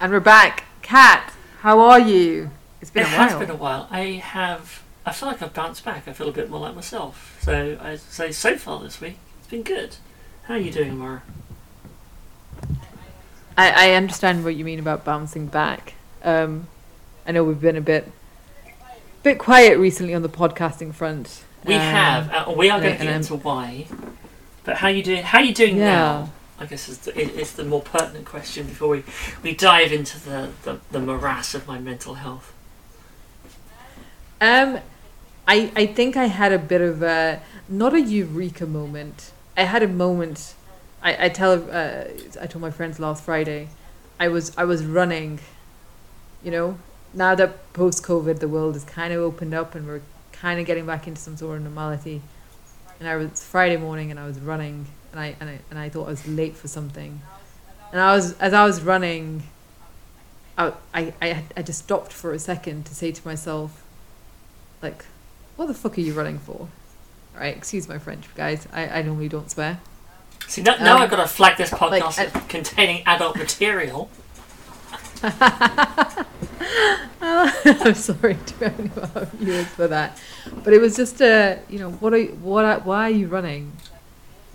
And we're back. Kat, how are you? It's been it a while. It has been a while. I have. I feel like I've bounced back. I feel a bit more like myself. So I say so far this week, it's been good. How are you doing, Mara? I, I understand what you mean about bouncing back. Um, I know we've been a bit bit quiet recently on the podcasting front. We Um, have. Uh, we are going to get into why. But how you doing? How you doing Yeah. now? I guess is the, the more pertinent question before we, we dive into the, the, the morass of my mental health. Um, I I think I had a bit of a not a eureka moment. I had a moment. I I tell uh, I told my friends last Friday. I was I was running. You know, now that post COVID the world is kind of opened up and we're kind of getting back into some sort of normality. And I was Friday morning and I was running and I and I and I thought I was late for something. And I was as I was running. I I I, I just stopped for a second to say to myself like, what the fuck are you running for? All right, excuse my French, guys. I, I normally don't swear. See, now, now Um, I've got to flag this like, podcast uh, as containing adult material. I'm sorry to any of our viewers for that, but it was just a, you know, what are what are, why are you running?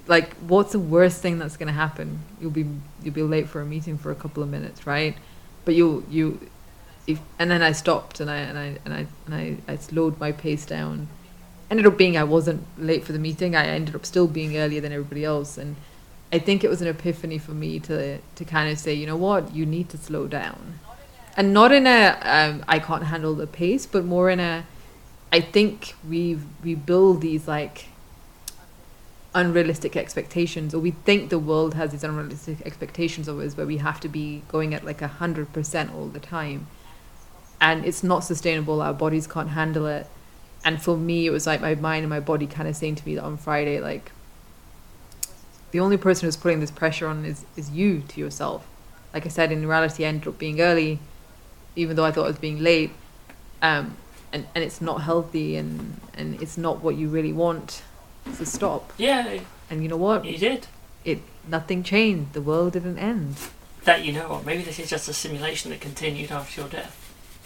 Like, what's the worst thing that's gonna happen? You'll be you'll be late for a meeting for a couple of minutes, right? But you you, if, and then I stopped and I and I and I and I, I slowed my pace down. Ended up being I wasn't late for the meeting. I ended up still being earlier than everybody else, and I think it was an epiphany for me to to kind of say, you know what, you need to slow down and not in a um, I can't handle the pace, but more in a I think we we build these like unrealistic expectations, or we think the world has these unrealistic expectations of us, where we have to be going at like a hundred percent all the time, and it's not sustainable. Our bodies can't handle it, and for me, it was like my mind and my body kind of saying to me that on Friday, like the only person who's putting this pressure on is is you to yourself. Like I said, in reality, I ended up being early even though I thought I was being late. Um, and, and it's not healthy and, and it's not what you really want. So stop. Yeah, And you know what? you did. It nothing changed. The world didn't end. That you know what? Maybe this is just a simulation that continued after your death.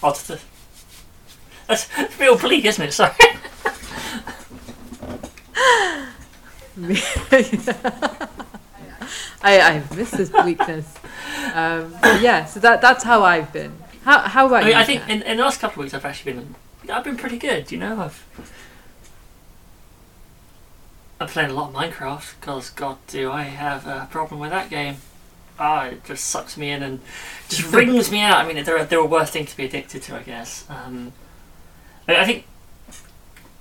After the. That's that's real bleak, isn't it? Sorry. I I miss this bleakness. Um, yeah, so that that's how I've been. How how about I mean, you? I think in, in the last couple of weeks I've actually been I've been pretty good. You know, I've I'm playing a lot of Minecraft because God, do I have a problem with that game? Ah, it just sucks me in and just wrings me out. I mean, there are there are worse things to be addicted to, I guess. Um, I I think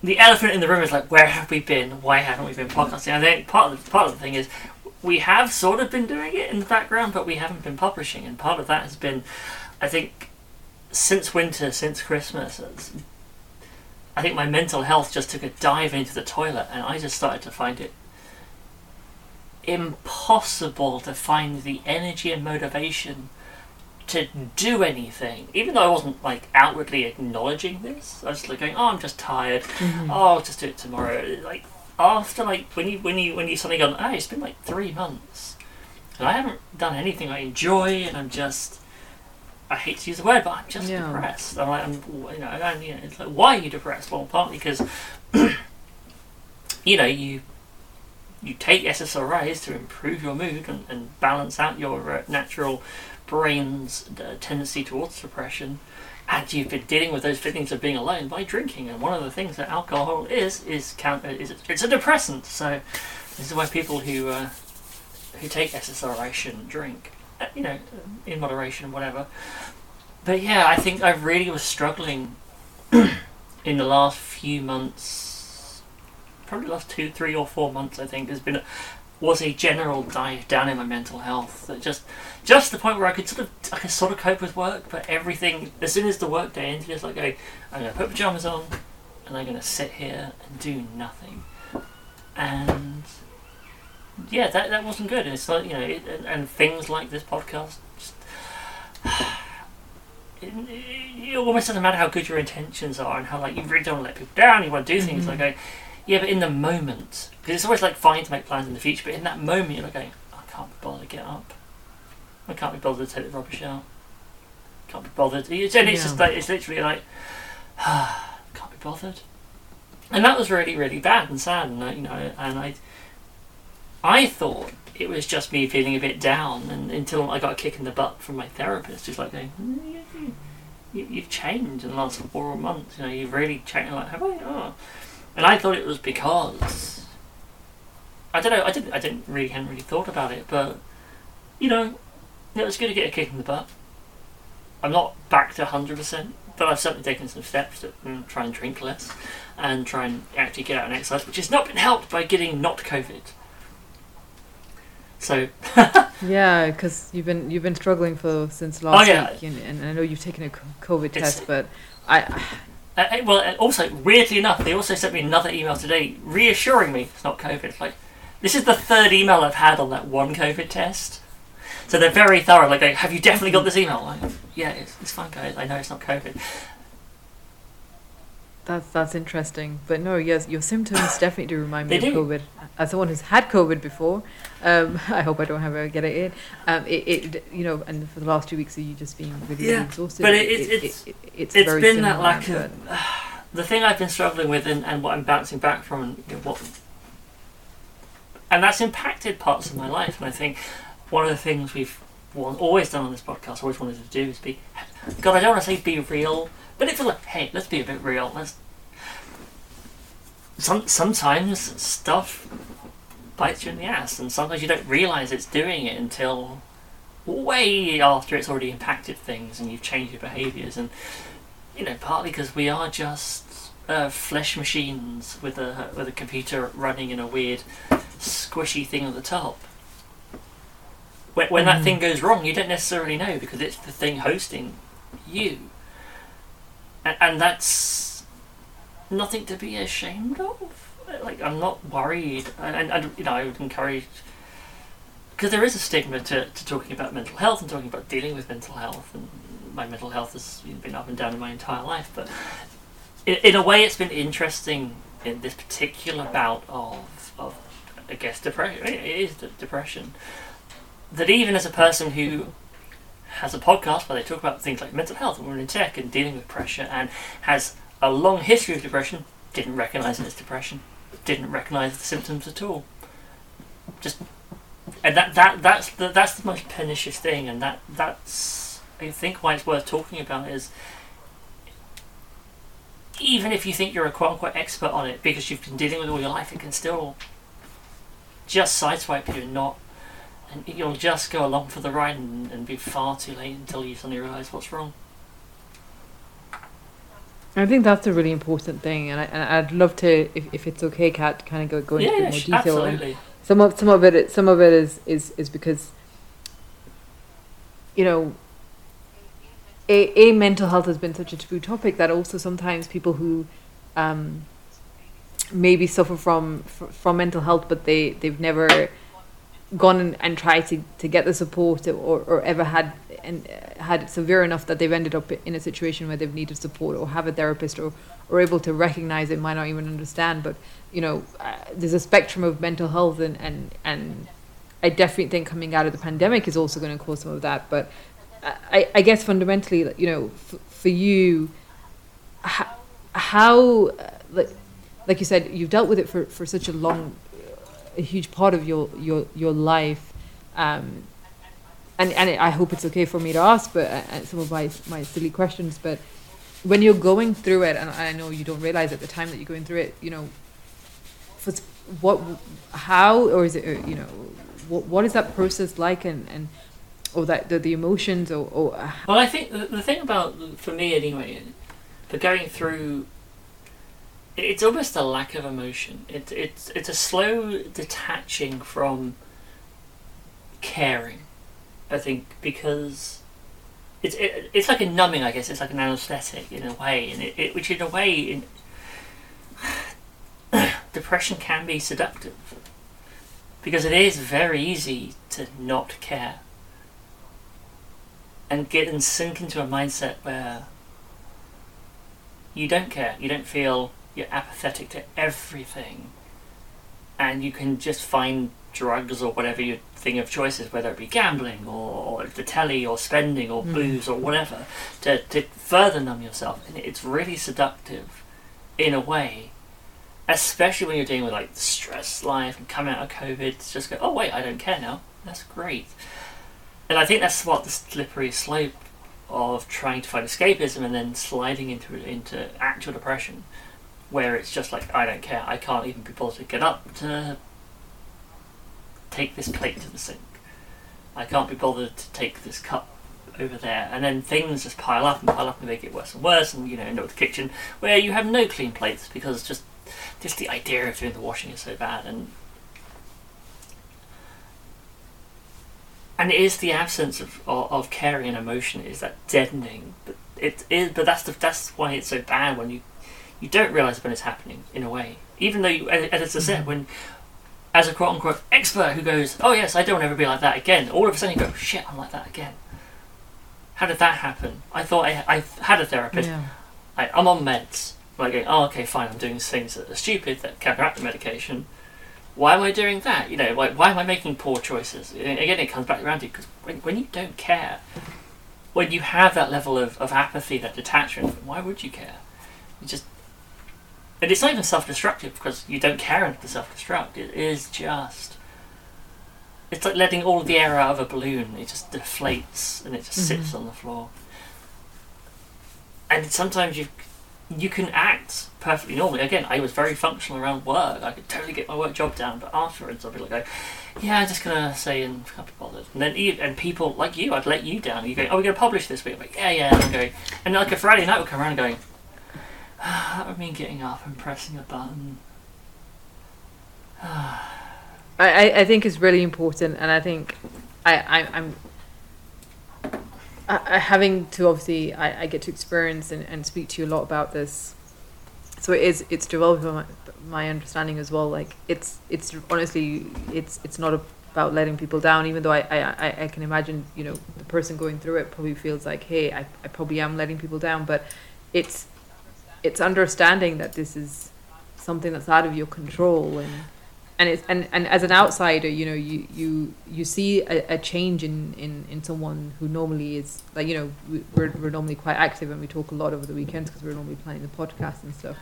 the elephant in the room is like, where have we been? Why haven't we been podcasting? I think part of the, part of the thing is we have sort of been doing it in the background, but we haven't been publishing, and part of that has been, I think, since winter, since Christmas, it's, I think my mental health just took a dive into the toilet, and I just started to find it impossible to find the energy and motivation to do anything. Even though I wasn't like outwardly acknowledging this, I was like going, "Oh, I'm just tired. Mhm. Oh, I'll just do it tomorrow." Like after like when you when you when you suddenly go, "Oh, it's been like three months, and I haven't done anything I enjoy, and I'm just." I hate to use the word, but I'm just Yeah. depressed. I'm like, I'm, you know, and, you know, it's like, why are you depressed? Well, partly because, you know, you you take SSRIs to improve your mood and, and balance out your uh, natural brain's uh, tendency towards depression, and you've been dealing with those feelings of being alone by drinking. And one of the things that alcohol is is count is it's a depressant. So this is why people who uh, who take SSRI shouldn't drink. You know, in moderation, whatever. But yeah, I think I really was struggling in the last few months, probably the last two, three, or four months. I think has been a, was a general dive down in my mental health. That just just the point where I could sort of I could sort of cope with work, but everything as soon as the work day ended, it's like okay, I'm gonna put pajamas on and I'm gonna sit here and do nothing, and yeah, that that wasn't good. And it's like you know, it, and, and things like this podcast. Just, it, it almost doesn't matter how good your intentions are and how like you really don't want to let people down. You want to do things Mhm. like going, yeah, but in the moment, because it's always like fine to make plans in the future, but in that moment you're like going, I can't be bothered to get up. I can't be bothered to take the rubbish out. can't be bothered. It's, and it's Yeah. just like it's literally like can't be bothered, and that was really really bad and sad, and you know, and I I thought it was just me feeling a bit down, and until I got a kick in the butt from my therapist, who's like going. "Mm, you- you've changed in the last four months. You know, you've really changed. Like, have I? Oh. And I thought it was because I don't know. I didn't. I didn't really hadn't really thought about it, but you know, it was good to get a kick in the butt. I'm not back to hundred percent, but I've certainly taken some steps to mm, try and drink less and try and actually get out and exercise, which has not been helped by getting not COVID. So Yeah, because you've been you've been struggling for since last Oh, yeah. week, and, and I know you've taken a COVID It's- test, but I Uh, uh, well, uh, also weirdly enough, they also sent me another email today reassuring me it's not COVID. It's like this is the third email I've had on that one COVID test, so they're very thorough. Like, have you definitely got this email? Like, yeah, it's, it's fine, guys. I know it's not COVID. That's that's interesting. But no, yes, your symptoms definitely do remind me They of do. COVID. As someone who's had COVID before, um, I hope I don't ever get it in. Um, it, it you know, and for the last two weeks, are you just being really, really Yeah, exhausted? but it- it- it's- it's It's very been that lack of the thing I've been struggling with, and, and what I'm bouncing back from, and you know, what, and that's impacted parts of my life. And I think one of the things we've always done on this podcast, always wanted to do, is be God. I don't want to say be real, but it's like, hey, let's be a bit real. Let's. Some sometimes stuff bites you in the ass, and sometimes you don't realize it's doing it until way after it's already impacted things and you've changed your behaviours and you know partly because we are just uh, flesh machines with a with a computer running in a weird squishy thing at the top when, when that Mhm. thing goes wrong you don't necessarily know because it's the thing hosting you. And, and that's nothing to be ashamed of. Like I'm not worried. And, and, you know I would encourage because there is a stigma to, to talking about mental health and talking about dealing with mental health. And my mental health has been up and down in my entire life. But in, in a way it's been interesting in this particular bout of, of I guess depression it is de- depression. That even as a person who has a podcast where they talk about things like mental health and women in tech and dealing with pressure and has a long history of depression didn't recognize it as depression didn't recognize the symptoms at all. Just and that, that that's the that's the most pernicious thing, and that that's I think why it's worth talking about is even if you think you're a quote unquote expert on it because you've been dealing with it all your life, it can still just sideswipe you and not, and you'll just go along for the ride and, and be far too late until you suddenly realise what's wrong. I think that's a really important thing, and, I, and I'd love to, if, if it's okay, Kat, kind of go, go into yeah, a bit more detail. Absolutely. some of some of it, some of it is is is because, you know, a, a mental health has been such a taboo topic that also sometimes people who, um, maybe suffer from from mental health, but they they've never gone and, and tried to, to get the support or, or ever had and uh, had it severe enough that they've ended up in a situation where they've needed support or have a therapist or, or able to recognize it might not even understand. But you know uh, there's a spectrum of mental health and, and and I definitely think coming out of the pandemic is also going to cause some of that. But I, I guess fundamentally you know f- for you how, how like, like you said you've dealt with it for, for such a long a huge part of your your your life um and and I hope it's okay for me to ask but uh, uh, some of my my silly questions but when you're going through it and I know you don't realize at the time that you're going through it you know for what how or is it uh, you know what what is that process like and and or that the, the emotions or, or uh, Well, I think the, the thing about for me anyway, for going through, it's almost a lack of emotion. It, it's it's a slow detaching from caring. I think because it's it, it's like a numbing. I guess it's like an anaesthetic in a way, and it, it which in a way in depression can be seductive because it is very easy to not care and get and sink into a mindset where you don't care, you don't feel you're apathetic to everything, and you can just find drugs or whatever your thing of choice is, whether it be gambling or, or the telly or spending or Mm. booze or whatever, to, to further numb yourself. And it's really seductive in a way, especially when you're dealing with like the stress life and coming out of COVID. To just go, oh, wait, I don't care now. That's great. And I think that's what the slippery slope of trying to find escapism and then sliding into into actual depression, where it's just like I don't care. I can't even be bothered to get up to take this plate to the sink. I can't be bothered to take this cup over there, and then things just pile up and pile up and make it worse and worse, and you know end up with the kitchen where you have no clean plates because just just the idea of doing the washing is so bad, and and it is the absence of, of, of caring and emotion is that deadening. But it is, but that's the, that's why it's so bad when you you don't realize when it's happening in a way. Even though you, as I said, mm-hmm. when as a quote unquote expert who goes, oh yes, I don't ever be like that again. All of a sudden you go, shit, I'm like that again. How did that happen? I thought I, I had a therapist. Yeah. I, I'm on meds. Like, going, oh, okay, fine. I'm doing things that are stupid that counteract the medication. Why am I doing that? You know, like, why am I making poor choices? And again, it comes back around to because when, when you don't care, when you have that level of, of apathy, that detachment, why would you care? You just, and it's not even self-destructive because you don't care enough to self-destruct. It is just, it's like letting all the air out of a balloon. It just deflates and it just sits Mhm. on the floor. And sometimes you you can act perfectly normally. Again, I was very functional around work. I could totally get my work job down, but afterwards I'll be like, "Yeah, I'm just gonna say and can't be bothered." And then and people like you, I'd let you down. You go, "Oh, we're gonna publish this week." I'm like, "Yeah, yeah." And I'm going, and like a Friday night would come around going, ah, "That would mean getting up and pressing a button." I, I, I think it's really important, and I think I, I I'm I, I having to obviously I, I get to experience and, and speak to you a lot about this. So it is it's developing my, my understanding as well. Like it's it's honestly it's it's not about letting people down. Even though I, I, I- I can imagine you know the person going through it probably feels like hey I, I probably am letting people down, but it's it's understanding that this is something that's out of your control and and it's and, and as an outsider you know you you you see a, a change in, in in someone who normally is like you know we- we're, we're normally quite active and we talk a lot over the weekends because we're normally playing the podcast and stuff.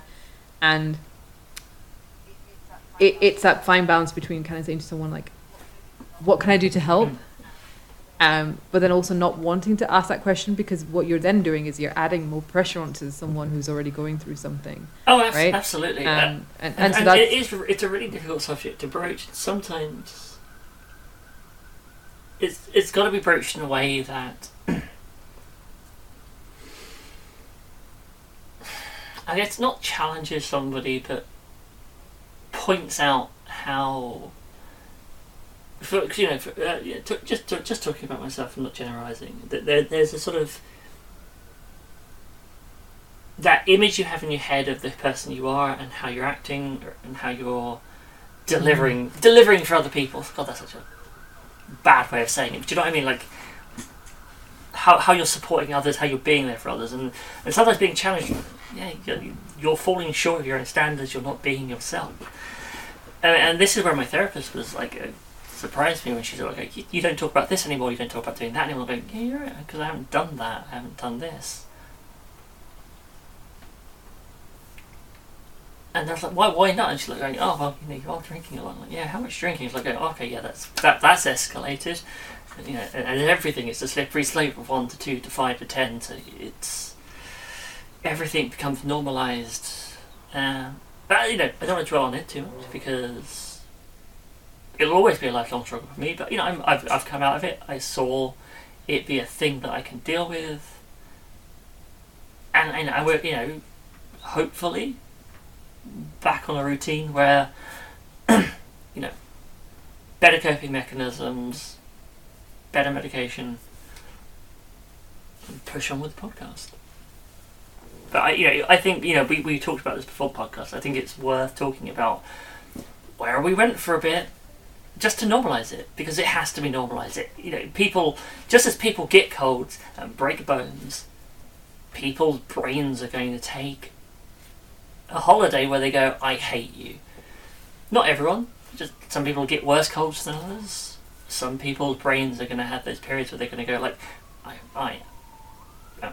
And it, it's that fine balance between kind of saying to someone like what can i do to help um, but then also not wanting to ask that question because what you're then doing is you're adding more pressure onto someone who's already going through something Oh, abs- Right? absolutely. Uh, um, and, and, and, so and it is it's a really difficult subject to broach. Sometimes it's it's got to be broached in a way that I guess not challenges somebody, but points out how. For, you know, for, uh, yeah, just to, just talking about myself and not generalising. That there, there's a sort of that image you have in your head of the person you are and how you're acting and how you're delivering delivering for other people. God, that's such a bad way of saying it. Do you know what I mean? Like how how you're supporting others, how you're being there for others, and and sometimes being challenged. Yeah, you're, you're falling short of your own standards. You're not being yourself. And, and this is where my therapist was like. Uh, surprised me when she said, "Okay, you, you don't talk about this anymore. You don't talk about doing that anymore." I'm going, "Yeah, you're right, because I haven't done that. I haven't done this." And I was like, why, why not? And she's like, going, oh, well, you know, you are drinking a lot. I'm like, yeah, how much drinking? It's like, oh, okay, yeah, that's that that's escalated. And, you know, and, and everything is a slippery slope of one to two to five to ten. So it's everything becomes normalised. Um, but you know, I don't want to dwell on it too much because it'll always be a lifelong struggle for me. But you know, I'm, I've I've come out of it. I saw it be a thing that I can deal with, and and I will, you know, hopefully back on a routine where you know better coping mechanisms, better medication, and push on with the podcast. But I, you know, I think you know we, we talked about this before podcast. I think it's worth talking about where we went for a bit, just to normalise it because it has to be normalised. It you know people just as people get colds and break bones, people's brains are going to take a holiday where they go, I hate you. Not everyone. just some people get worse colds than others. Some people's brains are going to have those periods where they're going to go like, I, I,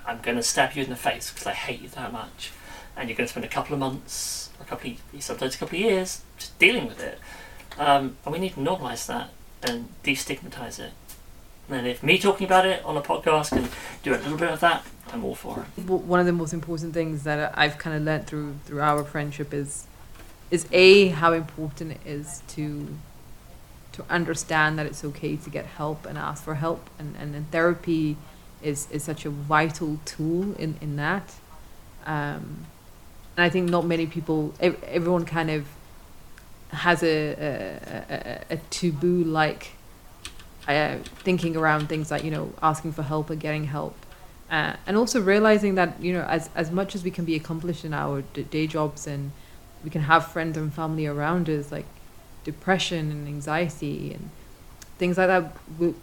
I'm going to stab you in the face because I hate you that much, and you're going to spend a couple of months, a couple, of, sometimes a couple of years, just dealing with it. Um, and we need to normalise that and destigmatise it. And if me talking about it on a podcast can do a little bit of that, I'm all for it. One of the most important things that I've kind of learned through through our friendship is is a how important it is to to understand that it's okay to get help and ask for help and and, and therapy is is such a vital tool in in that um, and I think not many people everyone kind of has a a, a, a taboo like uh, thinking around things like you know asking for help or getting help. Uh, and also realizing that you know as as much as we can be accomplished in our d- day jobs and we can have friends and family around us like depression and anxiety and things like that we,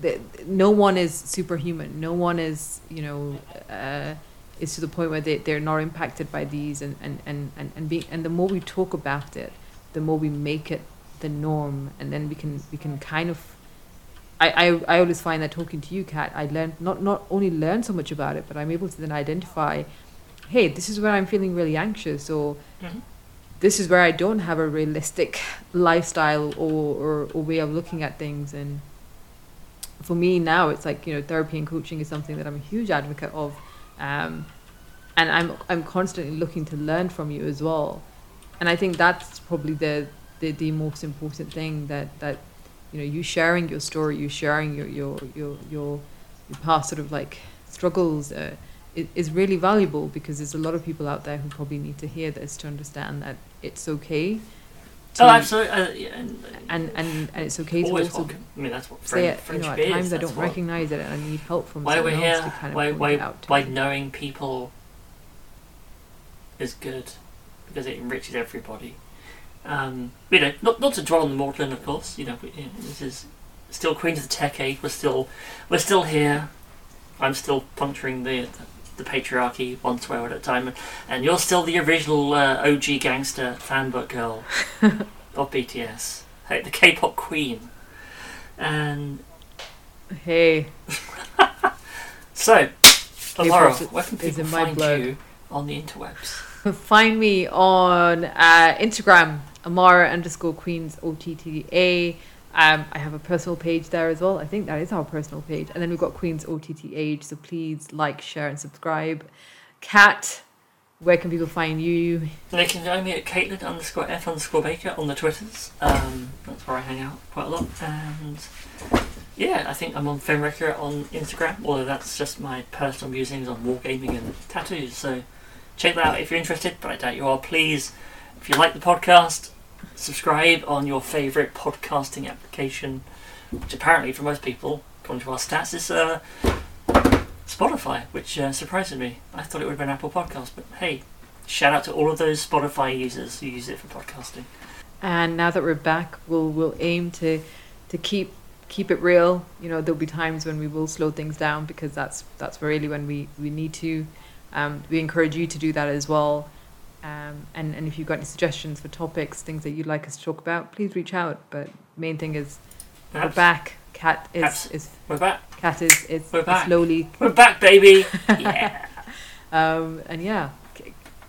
the, no one is superhuman. No one is you know uh, is to the point where they, they're not impacted by these and and, and, and, and being and the more we talk about it the more we make it the norm and then we can we can kind of I, I, I always find that talking to you, Kat, I learn not not only learn so much about it, but I'm able to then identify, hey, this is where I'm feeling really anxious, or mm-hmm. this is where I don't have a realistic lifestyle or, or, or way of looking at things. And for me now, it's like you know, therapy and coaching is something that I'm a huge advocate of, um, and I'm I'm constantly looking to learn from you as well. And I think that's probably the the, the most important thing that that you know you sharing your story you sharing your your your your, your past sort of like struggles uh, is really valuable because there's a lot of people out there who probably need to hear this to understand that it's okay oh absolutely uh, yeah, and, and, and and it's okay to also. I mean that's what say it, you know at times is, I don't recognize it and I need help from why someone we're here, else to kind of why, why, it out why knowing people is good because it enriches everybody um, you know, not not to dwell on the Magdalene, of course. You know, you know, this is still Queen of the Tech Age. We're still we're still here. I'm still puncturing the the, the patriarchy one swear at a time, and you're still the original uh, OG gangster fanbook girl of BTS, hey, the K-pop queen, and hey. so, Laura, where can people find you on the interwebs? Find me on uh, Instagram Amara underscore Queens OTTA. Um, I have a personal page there as well. I think that is our personal page. And then we've got Queens OTTH. So please like, share, and subscribe. Kat, where can people find you? They can find me at Caitlin underscore F underscore Baker on the Twitters. Um, that's where I hang out quite a lot. And yeah, I think I'm on Filmwrecker on Instagram, although that's just my personal musings on wargaming and tattoos. So check that out if you're interested, but I doubt you are. Please if you like the podcast, subscribe on your favourite podcasting application, which apparently for most people, according to our stats, is uh, Spotify, which uh, surprises me. I thought it would have been Apple Podcast, but hey, shout out to all of those Spotify users who use it for podcasting. And now that we're back, we'll we'll aim to to keep keep it real. You know, there'll be times when we will slow things down because that's that's really when we we need to. Um, we encourage you to do that as well. Um, and, and if you've got any suggestions for topics, things that you'd like us to talk about, please reach out. But main thing is we're back. Kat is, is we're back. Kat is, is, we're back. slowly we're back, baby. yeah. um, and yeah,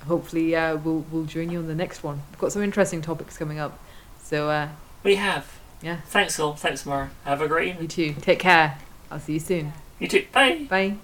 hopefully uh, we'll we'll join you on the next one. We've got some interesting topics coming up. So uh, we have. Yeah. Thanks all. Thanks, Mara. Have a great evening. You too. Take care. I'll see you soon. You too. Bye. Bye.